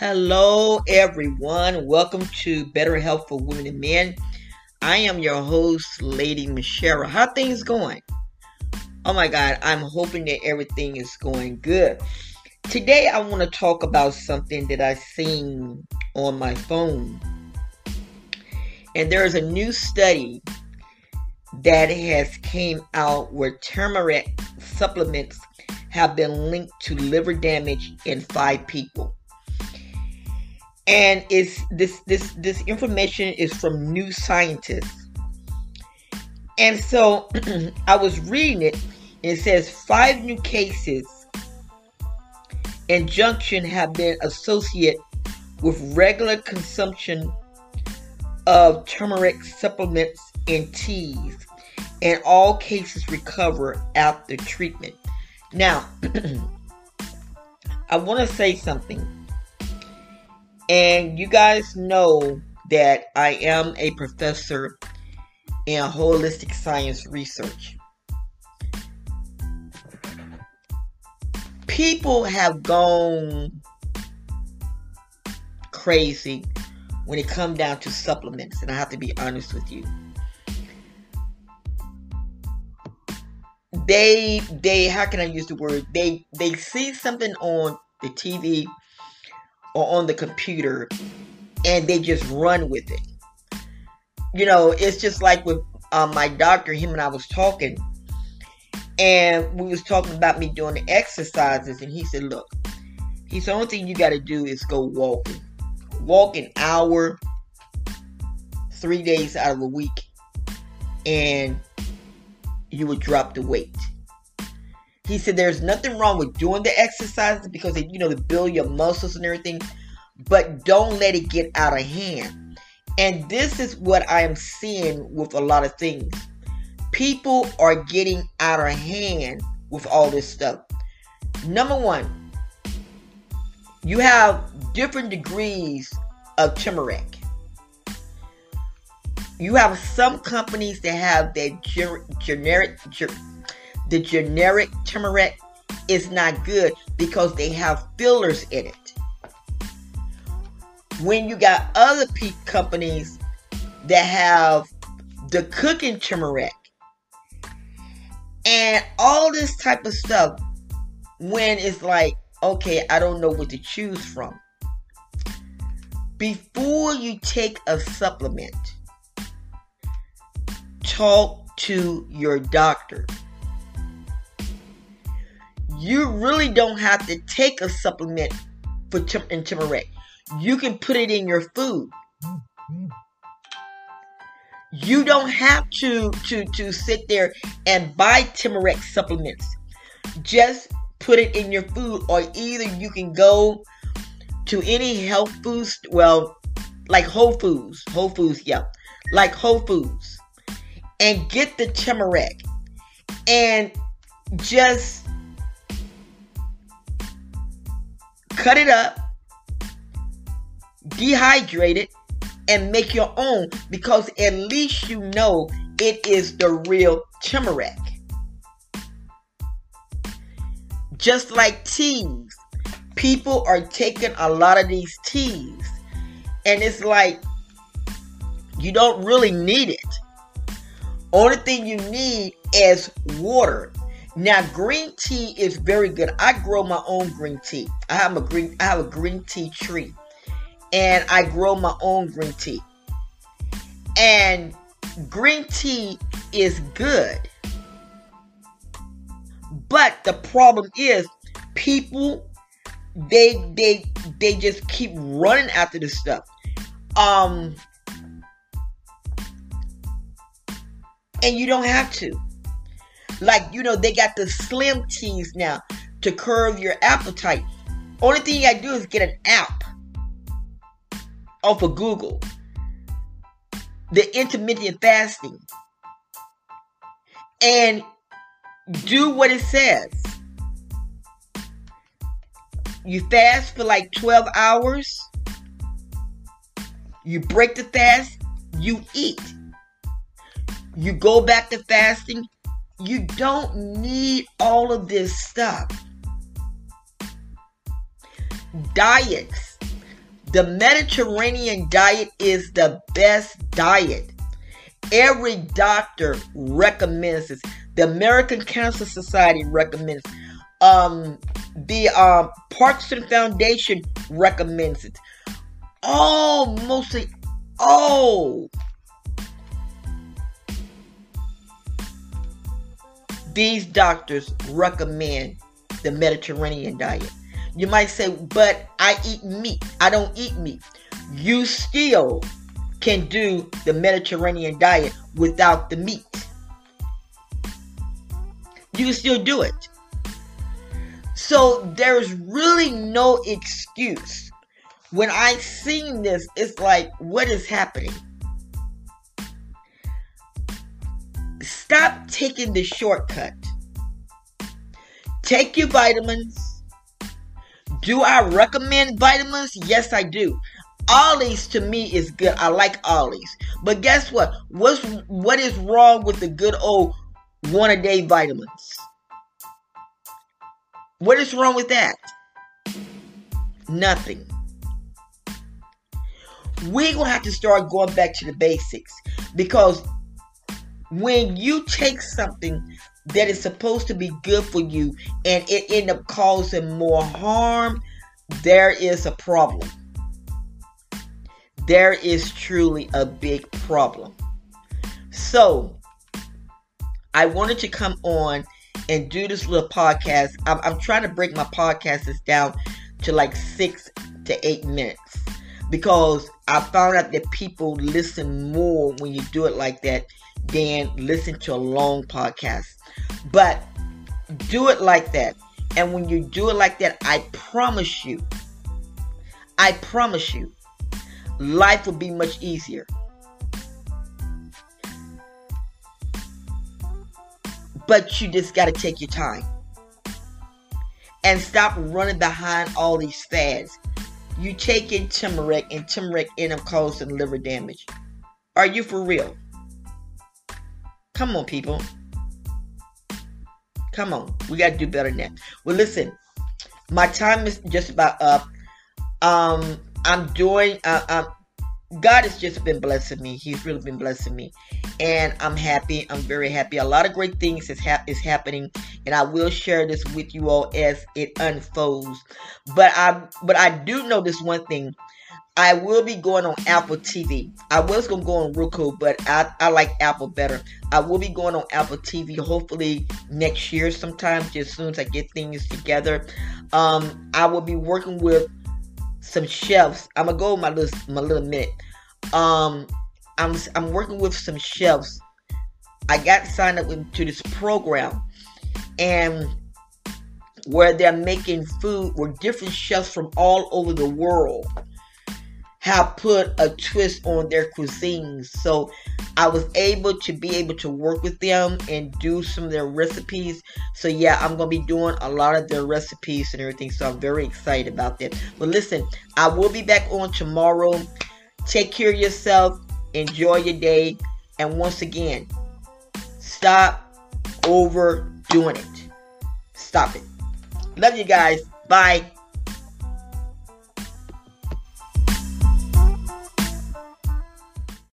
Hello, everyone. Welcome to Better Health for Women and Men. I am your host, Lady Michelle. How things going? Oh my God, I'm hoping that everything is going good. Today, I want to talk about something that I seen on my phone, and there is a new study that has came out where turmeric supplements have been linked to liver damage in five people and it's this this this information is from new scientists. And so i was reading it and it says five new cases injunction have been associated with regular consumption of turmeric supplements and teas and all cases recover after treatment. Now i want to say something and you guys know that I am a professor in holistic science research. People have gone crazy when it comes down to supplements, and I have to be honest with you. They they how can I use the word? They they see something on the TV or on the computer and they just run with it. You know, it's just like with um, my doctor, him and I was talking, and we was talking about me doing the exercises, and he said, "Look, he said, the only thing you got to do is go walking, walk an hour, three days out of a week, and you would drop the weight." He said there's nothing wrong with doing the exercises because they, you know, to build your muscles and everything, but don't let it get out of hand. And this is what I am seeing with a lot of things. People are getting out of hand with all this stuff. Number one, you have different degrees of turmeric. You have some companies that have that ger- generic ger- the generic turmeric is not good because they have fillers in it. When you got other pe- companies that have the cooking turmeric and all this type of stuff, when it's like, okay, I don't know what to choose from. Before you take a supplement, talk to your doctor you really don't have to take a supplement for tim- in turmeric. You can put it in your food. You don't have to to to sit there and buy turmeric supplements. Just put it in your food, or either you can go to any health foods, well, like Whole Foods, Whole Foods, yeah, like Whole Foods, and get the turmeric and just cut it up, dehydrate it, and make your own because at least you know it is the real turmeric. Just like teas, people are taking a lot of these teas, and it's like you don't really need it. Only thing you need is water now, green tea is very good. I grow my own green tea. I have a green I have a green tea tree. And I grow my own green tea. And green tea is good. But the problem is people they they they just keep running after this stuff. Um and you don't have to. Like, you know, they got the slim teas now to curb your appetite. Only thing you gotta do is get an app off of Google. The intermittent fasting. And do what it says. You fast for like 12 hours. You break the fast. You eat. You go back to fasting. You don't need all of this stuff. Diets. The Mediterranean diet is the best diet. Every doctor recommends this. The American Cancer Society recommends. Um, the um, Parkinson Foundation recommends it. All mostly all these doctors recommend the Mediterranean diet. You might say, but I eat meat. I don't eat meat. You still can do the Mediterranean diet without the meat. You can still do it. So there's really no excuse. When I seen this, it's like, what is happening? Stop taking the shortcut. Take your vitamins. Do I recommend vitamins? Yes, I do. Olly's to me is good. I like Olly's. But guess what? What's what is wrong with the good old one a day vitamins? What is wrong with that? Nothing. We're gonna have to start going back to the basics because when you take something that is supposed to be good for you and it end up causing more harm, there is a problem. There is truly a big problem. So, I wanted to come on and do this little podcast. I'm, I'm trying to break my podcasts down to like six to eight minutes because I found out that people listen more when you do it like that than listen to a long podcast. But do it like that. And when you do it like that, I promise you, I promise you, life will be much easier. But you just got to take your time and stop running behind all these fads. You take in turmeric and turmeric end up causing liver damage. Are you for real? Come on, people. Come on. We got to do better than that. Well, listen, my time is just about up. Um, I'm doing, uh, um, God has just been blessing me. He's really been blessing me. And I'm happy. I'm very happy. A lot of great things is, hap- is happening. And I will share this with you all as it unfolds. But I but I do know this one thing. I will be going on Apple TV. I was gonna go on Roku, but I, I like Apple better. I will be going on Apple TV hopefully next year sometime, just as soon as I get things together. Um, I will be working with some chefs. I'm gonna go my little my little minute. Um, I'm I'm working with some chefs. I got signed up with, to this program, and where they're making food, where different chefs from all over the world have put a twist on their cuisines. So I was able to be able to work with them and do some of their recipes. So yeah, I'm gonna be doing a lot of their recipes and everything. So I'm very excited about that. But listen, I will be back on tomorrow. Take care of yourself. Enjoy your day. And once again, stop overdoing it. Stop it. Love you guys. Bye.